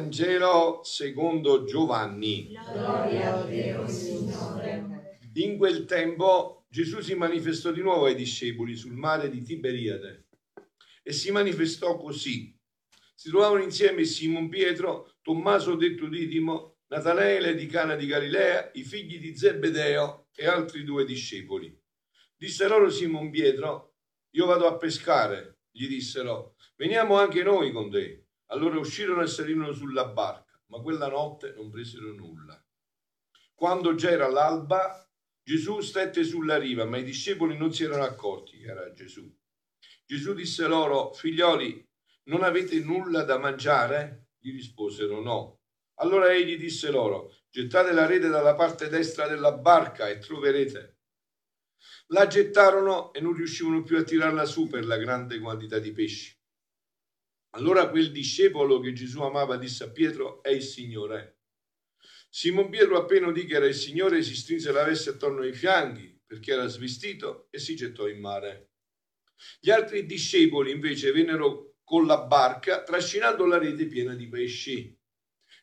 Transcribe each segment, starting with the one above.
Vangelo secondo Giovanni. In quel tempo Gesù si manifestò di nuovo ai discepoli sul mare di Tiberiade e si manifestò così. Si trovavano insieme Simon Pietro, Tommaso detto Didimo, Natanaele di Cana di Galilea, i figli di Zebedeo e altri due discepoli. Disse loro Simon Pietro, io vado a pescare gli dissero, veniamo anche noi con te. Allora uscirono e salirono sulla barca, ma quella notte non presero nulla. Quando c'era l'alba, Gesù stette sulla riva, ma i discepoli non si erano accorti che era Gesù. Gesù disse loro, figlioli, non avete nulla da mangiare? Gli risposero no. Allora egli disse loro, gettate la rete dalla parte destra della barca e troverete. La gettarono e non riuscivano più a tirarla su per la grande quantità di pesci. Allora quel discepolo che Gesù amava disse a Pietro, è il Signore. Simon Pietro appena udì che era il Signore si strinse la veste attorno ai fianchi perché era svestito e si gettò in mare. Gli altri discepoli invece vennero con la barca trascinando la rete piena di pesci.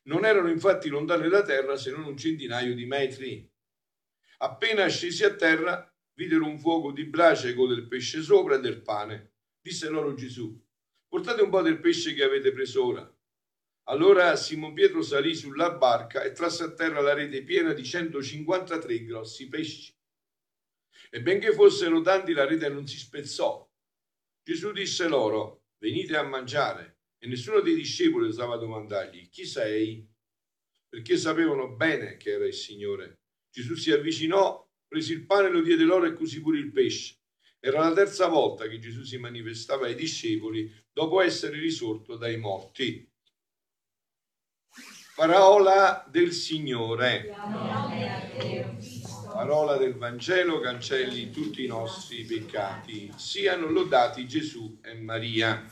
Non erano infatti lontani da terra se non un centinaio di metri. Appena scesi a terra videro un fuoco di brace con del pesce sopra e del pane. Disse loro Gesù, portate un po' del pesce che avete preso ora. Allora Simon Pietro salì sulla barca e trasse a terra la rete piena di 153 grossi pesci. E benché fossero tanti, la rete non si spezzò. Gesù disse loro, venite a mangiare. E nessuno dei discepoli osava domandargli, chi sei? Perché sapevano bene che era il Signore. Gesù si avvicinò prese il pane, lo diede loro e così pure il pesce. Era la terza volta che Gesù si manifestava ai discepoli dopo essere risorto dai morti. Parola del Signore. Parola del Vangelo cancelli tutti i nostri peccati. Siano lodati Gesù e Maria.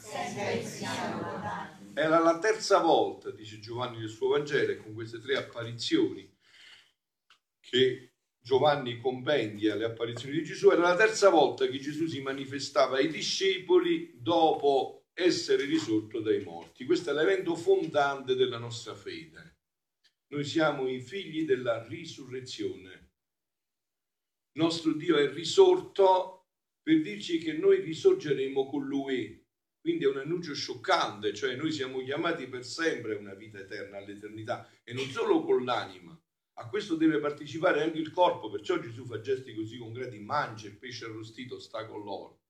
Era la terza volta, dice Giovanni nel suo Vangelo, e con queste tre apparizioni che Giovanni compendia le apparizioni di Gesù, era la terza volta che Gesù si manifestava ai discepoli dopo essere risorto dai morti. Questo è l'evento fondante della nostra fede. Noi siamo i figli della risurrezione. Il nostro Dio è risorto per dirci che noi risorgeremo con Lui. Quindi è un annuncio scioccante, cioè noi siamo chiamati per sempre a una vita eterna, all'eternità, e non solo con l'anima, a questo deve partecipare anche il corpo, perciò Gesù fa gesti così concreti, mangia il pesce arrostito, sta con loro,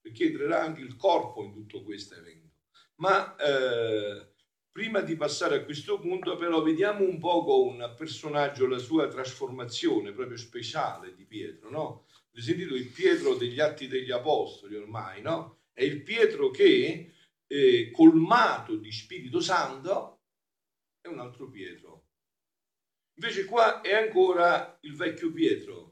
perché entrerà anche il corpo in tutto questo evento. Ma eh, prima di passare a questo punto, però, vediamo un poco un personaggio, la sua trasformazione proprio speciale di Pietro, no? Avete sentito il Pietro degli Atti degli Apostoli ormai, no? È il Pietro che, eh, colmato di Spirito Santo, è un altro Pietro Invece qua è ancora il vecchio Pietro.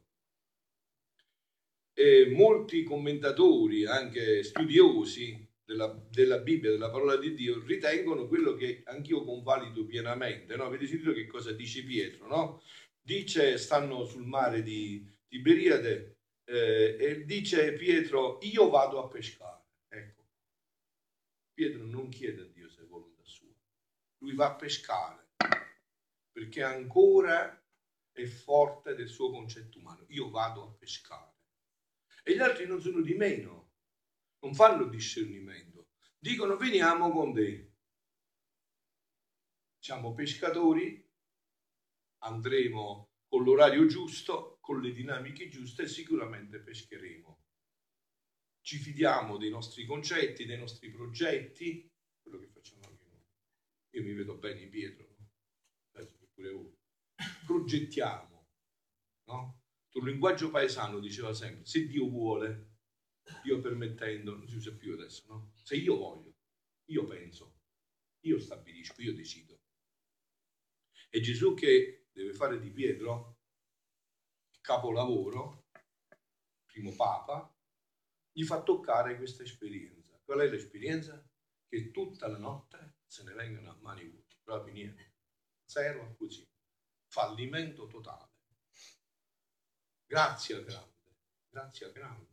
E molti commentatori, anche studiosi della, della, Bibbia, della parola di Dio, ritengono quello che anch'io convalido pienamente. No? Avete sentito che cosa dice Pietro? No? Dice, stanno sul mare di Tiberiade eh, e dice Pietro, io vado a pescare. Ecco, Pietro non chiede a Dio se è volontà sua, lui va a pescare perché ancora è forte del suo concetto umano. Io vado a pescare. E gli altri non sono di meno, non fanno discernimento. Dicono veniamo con te. Siamo pescatori, andremo con l'orario giusto, con le dinamiche giuste e sicuramente pescheremo. Ci fidiamo dei nostri concetti, dei nostri progetti, quello che facciamo anche noi. Io mi vedo bene in Pietro, pure voi. Progettiamo, no? Sul linguaggio paesano diceva sempre, se Dio vuole, Dio permettendo, non si usa più adesso, no? Se io voglio, io penso, io stabilisco, io decido. E Gesù che deve fare di Pietro capolavoro, primo papa, gli fa toccare questa esperienza. Qual è l'esperienza? Che tutta la notte se ne vengono a mani vuote, proprio niente zero così. Fallimento totale. Grazia grande, grazia grande.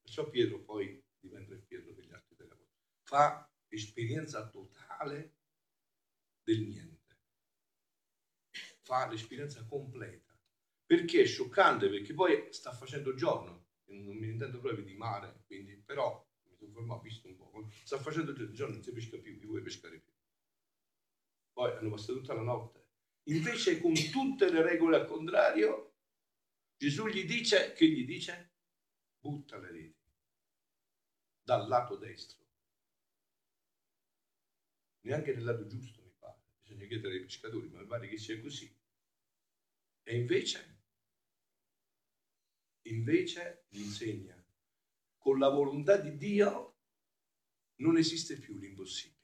Perciò Pietro poi diventa il Pietro degli altri fa esperienza totale del niente, fa l'esperienza completa. Perché è scioccante? Perché poi sta facendo giorno, non mi intendo proprio di mare, quindi però mi sono fermato, ho visto un po', sta facendo giorno, non si pesca più, chi vuoi pescare più. Poi hanno passato tutta la notte. Invece con tutte le regole al contrario, Gesù gli dice, che gli dice? Butta le reti dal lato destro. Neanche nel lato giusto, mi pare. Bisogna chiedere ai pescatori, ma mi pare che sia così. E invece, invece insegna, con la volontà di Dio non esiste più l'impossibile.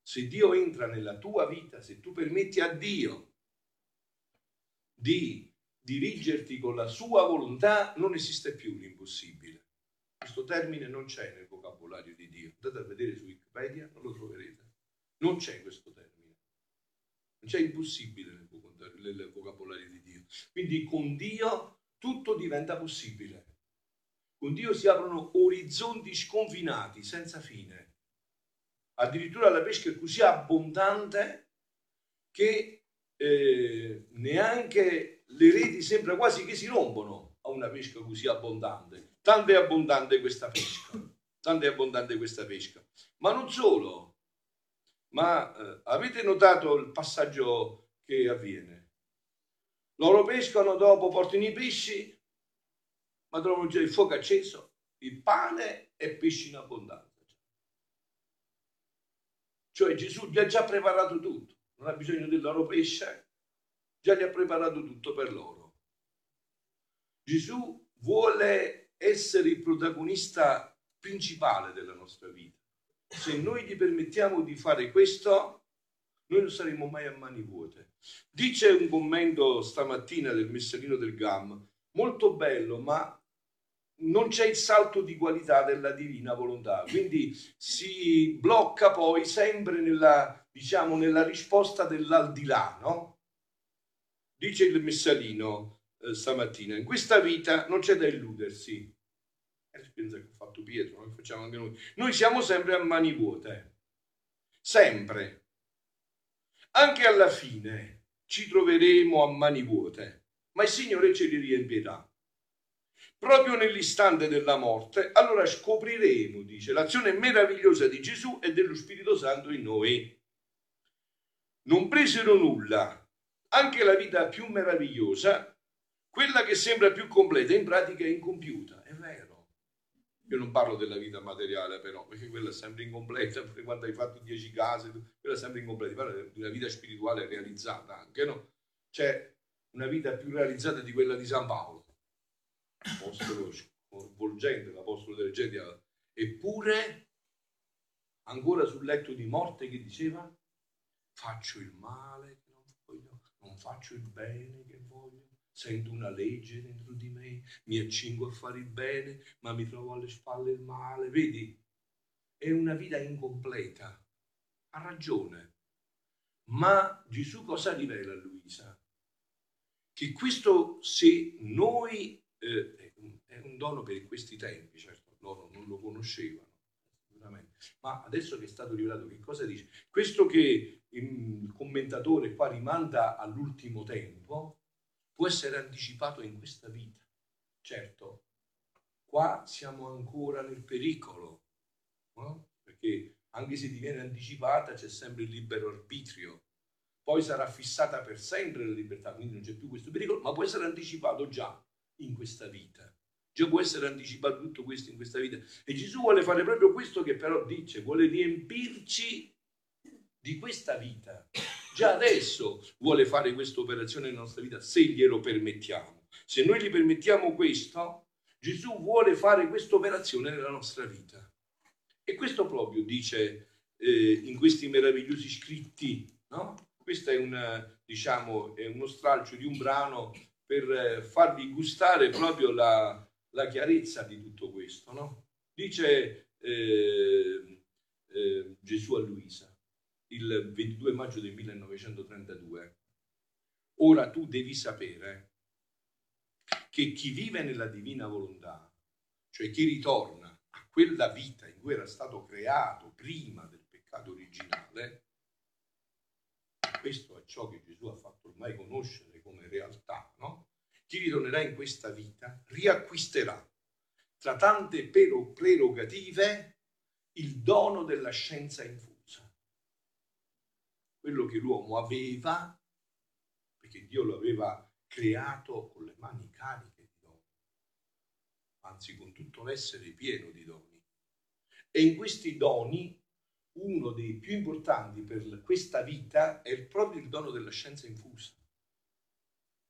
Se Dio entra nella tua vita, se tu permetti a Dio di dirigerti con la sua volontà, non esiste più l'impossibile. Questo termine non c'è nel vocabolario di Dio. Andate a vedere su Wikipedia, non lo troverete. Non c'è questo termine. Non c'è impossibile nel vocabolario di Dio. Quindi con Dio tutto diventa possibile. Con Dio si aprono orizzonti sconfinati, senza fine. Addirittura la pesca è così abbondante che eh, neanche le reti sembra quasi che si rompono a una pesca così abbondante. Tanto è abbondante questa pesca, tanto è abbondante questa pesca. Ma non solo, ma eh, avete notato il passaggio che avviene? Loro pescano, dopo portano i pesci, ma trovano già il fuoco acceso, il pane e pesci in abbondanza. Cioè Gesù gli ha già preparato tutto, non ha bisogno del loro pesce, già gli ha preparato tutto per loro. Gesù vuole essere il protagonista principale della nostra vita. Se noi gli permettiamo di fare questo, noi non saremo mai a mani vuote. Dice un commento stamattina del Messalino del GAM, molto bello, ma non c'è il salto di qualità della divina volontà, quindi si blocca poi sempre nella, diciamo, nella risposta dell'aldilà, no? Dice il Messalino eh, stamattina, in questa vita non c'è da illudersi. È l'esperienza che ha fatto Pietro, lo facciamo anche noi. Noi siamo sempre a mani vuote, sempre. Anche alla fine ci troveremo a mani vuote, ma il Signore ce li riempirà. Proprio nell'istante della morte, allora scopriremo, dice, l'azione meravigliosa di Gesù e dello Spirito Santo in noi. Non presero nulla anche la vita più meravigliosa, quella che sembra più completa, in pratica è incompiuta. È vero. Io non parlo della vita materiale però, perché quella è sempre incompleta, quando hai fatto dieci case, quella è sempre incompleta. Parlo di una vita spirituale realizzata anche, no? C'è una vita più realizzata di quella di San Paolo, apostolo volgente, l'apostolo delle genti, eppure ancora sul letto di morte che diceva faccio il male non faccio il bene che voglio, sento una legge dentro di me, mi accingo a fare il bene, ma mi trovo alle spalle il male. Vedi, è una vita incompleta. Ha ragione. Ma Gesù cosa rivela a Luisa? Che questo, se noi, eh, è un dono per questi tempi, certo, loro non lo conoscevano, ma adesso che è stato rivelato, che cosa dice? Questo che il commentatore qua rimanda all'ultimo tempo può essere anticipato in questa vita. Certo, qua siamo ancora nel pericolo, no? perché anche se diviene anticipata c'è sempre il libero arbitrio, poi sarà fissata per sempre la libertà, quindi non c'è più questo pericolo, ma può essere anticipato già in questa vita. Già può essere anticipato tutto questo in questa vita. E Gesù vuole fare proprio questo che però dice, vuole riempirci di questa vita. Già adesso vuole fare questa operazione nella nostra vita, se glielo permettiamo. Se noi gli permettiamo questo, Gesù vuole fare questa operazione nella nostra vita. E questo proprio dice eh, in questi meravigliosi scritti, no? Questo è, una, diciamo, è uno stralcio di un brano per eh, farvi gustare proprio la, la chiarezza di tutto questo. No? Dice eh, eh, Gesù a Luisa il 22 maggio del 1932, ora tu devi sapere che chi vive nella divina volontà, cioè chi ritorna a quella vita in cui era stato creato prima del peccato originale, questo è ciò che Gesù ha fatto ormai conoscere come realtà, no? Chi ritornerà in questa vita riacquisterà tra tante prerogative il dono della scienza infusa. Quello che l'uomo aveva, perché Dio lo aveva creato con le mani cariche di doni, anzi con tutto l'essere pieno di doni. E in questi doni uno dei più importanti per questa vita è proprio il dono della scienza infusa.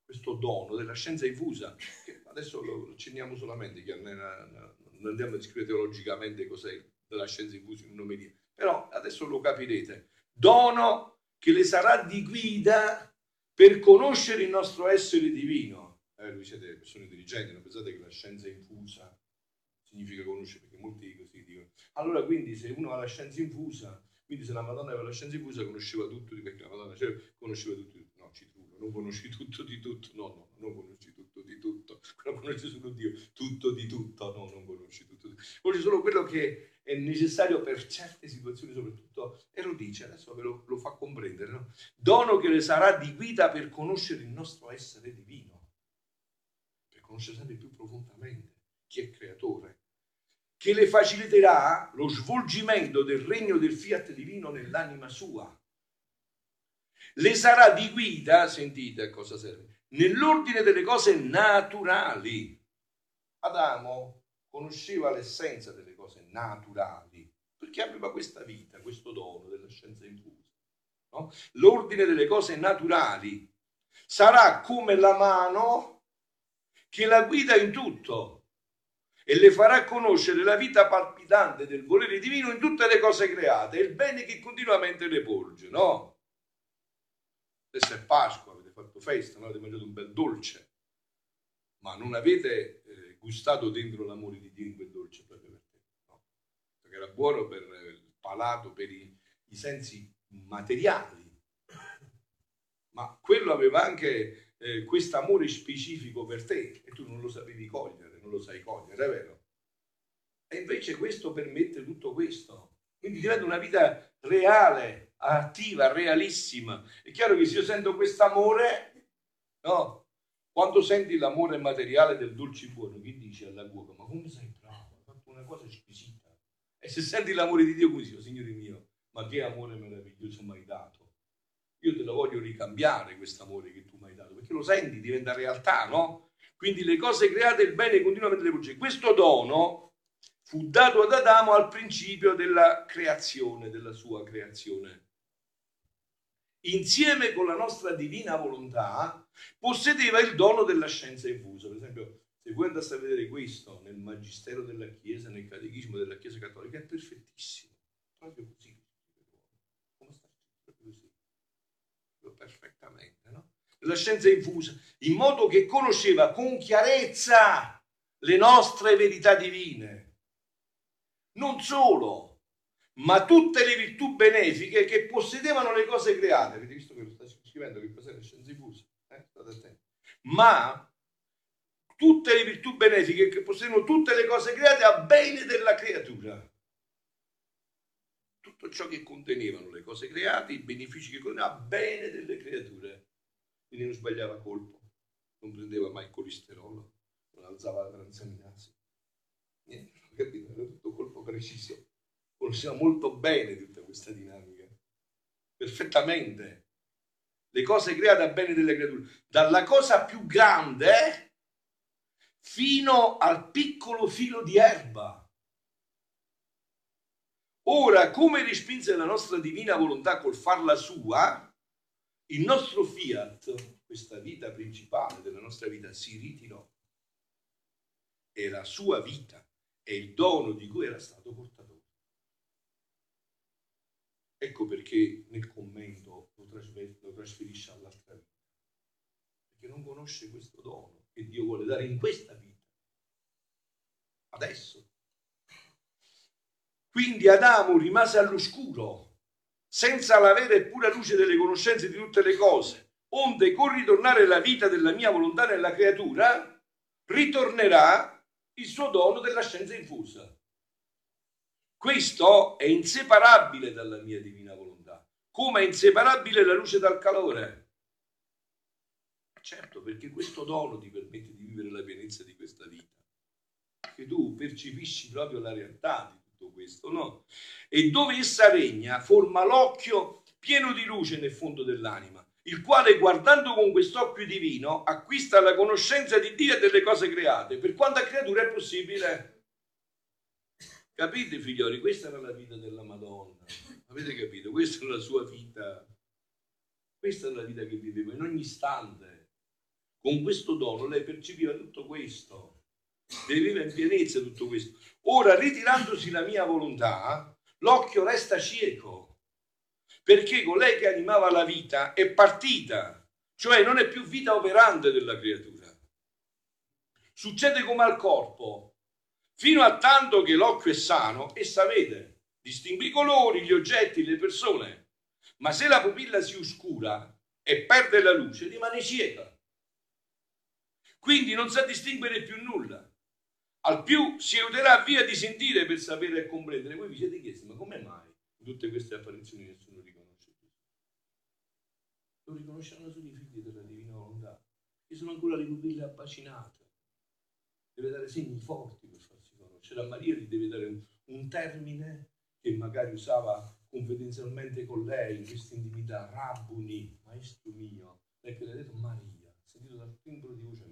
Questo dono della scienza infusa, che adesso lo accenniamo solamente, che non andiamo a descrivere teologicamente cos'è della scienza infusa in un'omelia, però adesso lo capirete. Dono che le sarà di guida per conoscere il nostro essere divino. Eh, voi siete persone intelligenti, non pensate che la scienza infusa significa conoscere, perché molti così dicono. Allora, quindi, se uno ha la scienza infusa, quindi se la Madonna aveva la scienza infusa, conosceva tutto, perché la Madonna cioè, conosceva tutto, no, ci truvo, non conosci tutto di tutto, no, no, non conosci tutto di tutto, non conosci solo Dio, tutto di tutto, no, non conosci tutto di tutto. Conosci solo quello che è necessario per certe situazioni, soprattutto, e lo dice, adesso ve lo, lo fa comprendere, no? Dono che le sarà di guida per conoscere il nostro essere divino, per conoscere sempre più profondamente chi è creatore, che le faciliterà lo svolgimento del regno del fiat divino nell'anima sua. Le sarà di guida, sentite a cosa serve, nell'ordine delle cose naturali. Adamo conosceva l'essenza delle cose naturali, perché aveva questa vita, questo dono della scienza infusa. No? L'ordine delle cose naturali sarà come la mano che la guida in tutto e le farà conoscere la vita palpitante del volere divino in tutte le cose create, il bene che continuamente le porge, no? Adesso è Pasqua, avete fatto festa, no? avete mangiato un bel dolce, ma non avete eh, gustato dentro l'amore di Dio in quel dolce no? Era buono per il palato, per i, i sensi materiali, ma quello aveva anche eh, questo amore specifico per te e tu non lo sapevi cogliere non lo sai cogliere, è vero? E invece questo permette tutto questo. Quindi diventa una vita reale, attiva, realissima. È chiaro che se io sento questo amore, no? Quando senti l'amore materiale del dolce buono, chi dice alla cuoca, ma come sei bravo, hai fatto una cosa squisita. E se senti l'amore di Dio così, oh, Signore mio, ma che amore meraviglioso mi hai dato. Io te lo voglio ricambiare questo amore che tu mi hai dato, perché lo senti, diventa realtà, no? Quindi le cose create, il bene continuamente le produce. Questo dono fu dato ad Adamo al principio della creazione, della sua creazione. Insieme con la nostra divina volontà possedeva il dono della scienza infusa. Per esempio, se voi andate a vedere questo nel Magistero della Chiesa, nel Catechismo della Chiesa Cattolica, è perfettissimo. Proprio così. Come sta? Proprio così. Perfettamente, no? la scienza infusa, in modo che conosceva con chiarezza le nostre verità divine. Non solo, ma tutte le virtù benefiche che possedevano le cose create. Avete visto che lo sta scrivendo che cos'è la scienza infusa? Eh? State attenti. Ma tutte le virtù benefiche che possedevano tutte le cose create a bene della creatura. Tutto ciò che contenevano le cose create, i benefici che contenevano a bene delle creature quindi non sbagliava colpo, non prendeva mai colesterolo, non alzava la transaminasi. Niente, capito? Era tutto colpo preciso. Conosceva molto bene tutta questa dinamica, perfettamente. Le cose create a bene delle creature, dalla cosa più grande fino al piccolo filo di erba. Ora, come respinse la nostra divina volontà col farla sua, il nostro fiat, questa vita principale della nostra vita, si ritirò e la sua vita è il dono di cui era stato portatore. Ecco perché nel commento lo, lo trasferisce all'altra vita, perché non conosce questo dono che Dio vuole dare in questa vita, adesso. Quindi Adamo rimase all'oscuro senza la vera e pura luce delle conoscenze di tutte le cose, onde con ritornare la vita della mia volontà nella creatura, ritornerà il suo dono della scienza infusa. Questo è inseparabile dalla mia divina volontà, come è inseparabile la luce dal calore. Certo, perché questo dono ti permette di vivere la pienezza di questa vita, che tu percepisci proprio la realtà di tutto questo, no? E dove essa regna, forma l'occhio pieno di luce nel fondo dell'anima, il quale guardando con quest'occhio divino acquista la conoscenza di Dio e delle cose create, per quanta creatura è possibile. Capite figlioli? Questa era la vita della Madonna. Avete capito? Questa è la sua vita. Questa è la vita che viveva in ogni istante. Con questo dono lei percepiva tutto questo. Viveva in pienezza tutto questo. Ora, ritirandosi la mia volontà, l'occhio resta cieco. Perché colei che animava la vita è partita. Cioè non è più vita operante della creatura. Succede come al corpo Fino a tanto che l'occhio è sano, essa vede, distingue i colori, gli oggetti, le persone. Ma se la pupilla si oscura e perde la luce, rimane cieca. Quindi non sa distinguere più nulla. Al più si aiuterà via di sentire per sapere e comprendere. Voi vi siete chiesti, ma come mai tutte queste apparizioni nessuno riconosce Gesù? Lo riconosceranno solo i figli della divina volontà, che sono ancora le pupille abbacinate. Deve dare segni forti per fare c'era Maria gli deve dare un, un termine che magari usava confidenzialmente con lei in questa intimità, Rabbuni, maestro mio, perché le ha detto Maria, sentito dal timbro di voce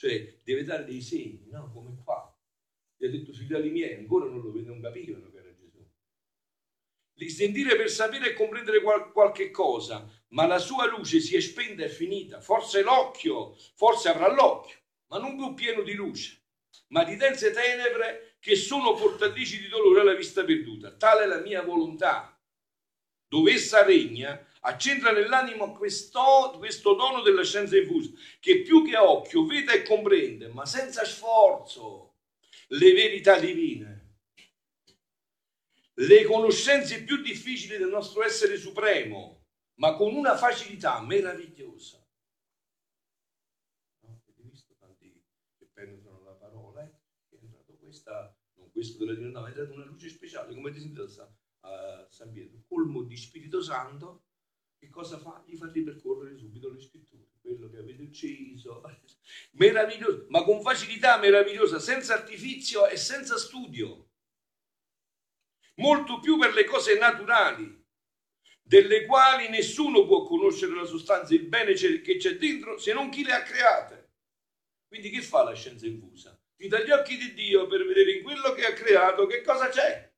cioè deve dare dei segni, no? Come qua. Gli ha detto figlioli miei, ancora non lo vedono, capivano che era Gesù. Li sentire per sapere e comprendere qual- qualche cosa, ma la sua luce si è spenta e finita, forse l'occhio, forse avrà l'occhio, ma non più pieno di luce ma di dense tenebre che sono portatrici di dolore alla vista perduta. Tale è la mia volontà. Dove essa regna, accentra nell'animo questo, questo dono della scienza infusa, che più che occhio vede e comprende, ma senza sforzo, le verità divine. Le conoscenze più difficili del nostro essere supremo, ma con una facilità meravigliosa. questa, non questo della divinità, ma è una luce speciale, come ti sentite a San Pietro, colmo di Spirito Santo, che cosa fa? Gli fa ripercorrere subito le scritture, quello che avete ucciso, meraviglioso, ma con facilità meravigliosa, senza artifizio e senza studio. Molto più per le cose naturali, delle quali nessuno può conoscere la sostanza, il bene che c'è dentro, se non chi le ha create. Quindi che fa la scienza infusa? ti dà gli occhi di Dio per vedere in quello che ha creato che cosa c'è.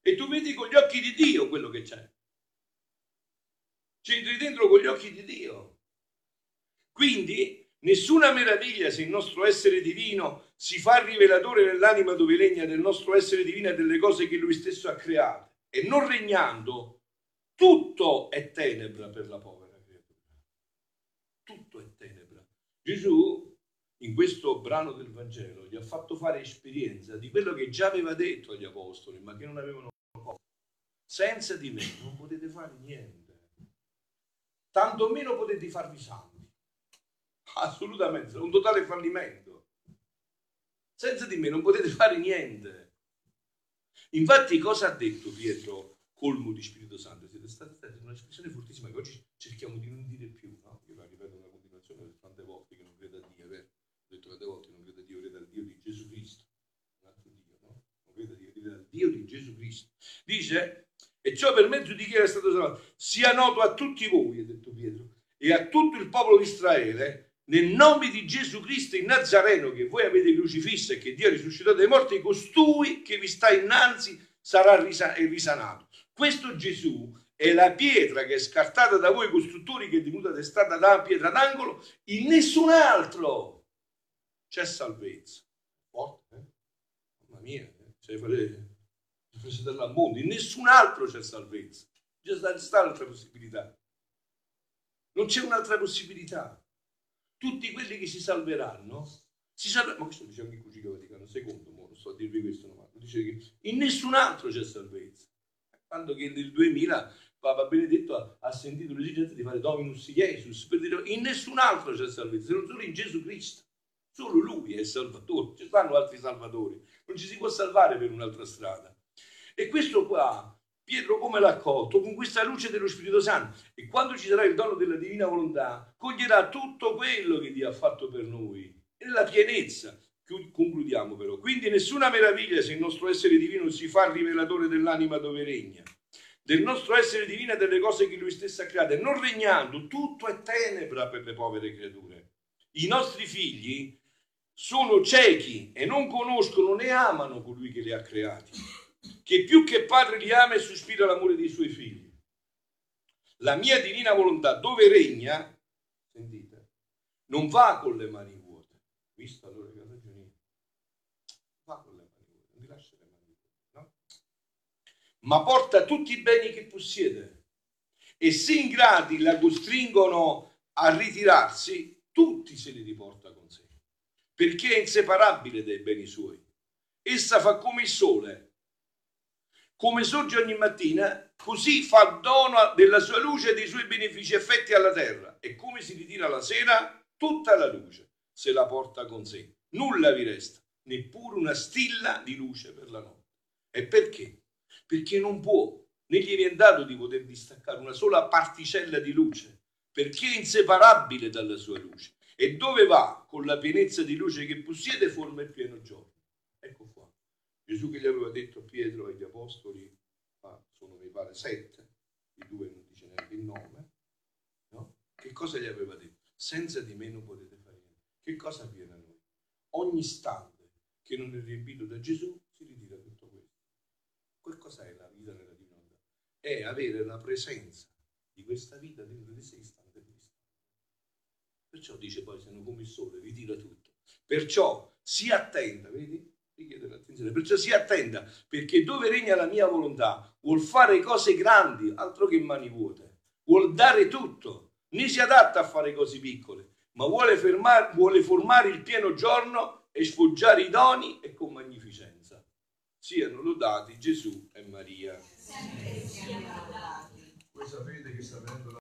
E tu vedi con gli occhi di Dio quello che c'è. C'entri dentro con gli occhi di Dio. Quindi nessuna meraviglia se il nostro essere divino si fa rivelatore nell'anima dove regna del nostro essere divino e delle cose che lui stesso ha create. E non regnando, tutto è tenebra per la povera creatura. Tutto è tenebra. Gesù in questo brano del Vangelo gli ha fatto fare esperienza di quello che già aveva detto agli apostoli, ma che non avevano fatto. Senza di me non potete fare niente, tanto meno potete farvi santi. Assolutamente, un totale fallimento. Senza di me non potete fare niente. Infatti, cosa ha detto Pietro, colmo di Spirito Santo? Siete stati stati un'espressione fortissima che oggi cerchiamo di non dire più, no? Io la ripeto una continuazione tante volte che non credo a Dio, vero? detto tante volte, non credo a Dio, credo al Dio di Gesù Cristo. Un altro Dio, no? Non credo a Dio, credo al Dio di Gesù Cristo. Dice, ciò per mezzo di chi era stato salvato, sia noto a tutti voi, ha detto Pietro, e a tutto il popolo di Israele, nel nome di Gesù Cristo il Nazareno che voi avete crocifisso e che Dio ha risuscitato dai morti, costui che vi sta innanzi sarà risanato. Questo Gesù è la pietra che è scartata da voi costruttori che è divenuta testata da pietra d'angolo, in nessun altro c'è salvezza. Forte, eh? Mamma mia, eh? Il della mondo, in nessun altro c'è salvezza. C'è un'altra possibilità. Non c'è un'altra possibilità. Tutti quelli che si salveranno, si salveranno, ma questo dice anche il Concilio Vaticano ma non sto dirvi questo, no, dice che in nessun altro c'è salvezza. Quando che nel 2000 Papa Benedetto ha, ha sentito l'esigenza di fare Dominus Jesus, per dire in nessun altro c'è salvezza, se non solo in Gesù Cristo. Solo lui è il Salvatore, ci stanno altri Salvatori, non ci si può salvare per un'altra strada. E questo qua, Pietro come l'ha accolto? Con questa luce dello Spirito Santo. E quando ci sarà il dono della divina volontà, coglierà tutto quello che Dio ha fatto per noi, nella pienezza. Concludiamo però. Quindi nessuna meraviglia se il nostro essere divino si fa rivelatore dell'anima dove regna del nostro essere divino e delle cose che lui stesso ha create, non regnando, tutto è tenebra per le povere creature. I nostri figli sono ciechi e non conoscono né amano colui che li ha creati, che più che padre li ama e sospira l'amore dei suoi figli. La mia divina volontà dove regna, sentite, non va con le mani vuote. Visto allora che ragioni? Va con le mani vuote, non ti lascia le mani vuote, no? Ma porta tutti i beni che possiede. E se ingrati la costringono a ritirarsi, tutti se li riporta con sé, perché è inseparabile dai beni suoi. Essa fa come il sole, come sorge ogni mattina, così fa dono della sua luce e dei suoi benefici effetti alla terra. E come si ritira la sera, tutta la luce se la porta con sé. Nulla vi resta, neppure una stilla di luce per la notte. E perché? Perché non può, né gli viene dato di poter distaccare una sola particella di luce perché è inseparabile dalla sua luce. E dove va con la pienezza di luce che possiede forma il pieno giorno. Ecco. Gesù che gli aveva detto a Pietro e agli apostoli, ah, sono mi pare sette, i due non dice neanche il nome, no? Che cosa gli aveva detto? Senza di me non potete fare niente. Che cosa avviene a noi? Ogni istante che non è riempito da Gesù si ritira tutto questo. Che cos'è la vita nella divinità? È avere la presenza di questa vita dentro di sé istante per istante. Perciò dice poi, se non come il sole, ritira tutto. Perciò si attenda, vedi? Richiede l'attenzione. Perciò si attenda, perché dove regna la mia volontà vuol fare cose grandi, altro che mani vuote. Vuol dare tutto. Né si adatta a fare cose piccole, ma vuole, fermare, vuole formare il pieno giorno e sfoggiare i doni e con magnificenza. Siano lodati Gesù e Maria. Sempre siamo lodati. Voi sapete che sta avvenendo la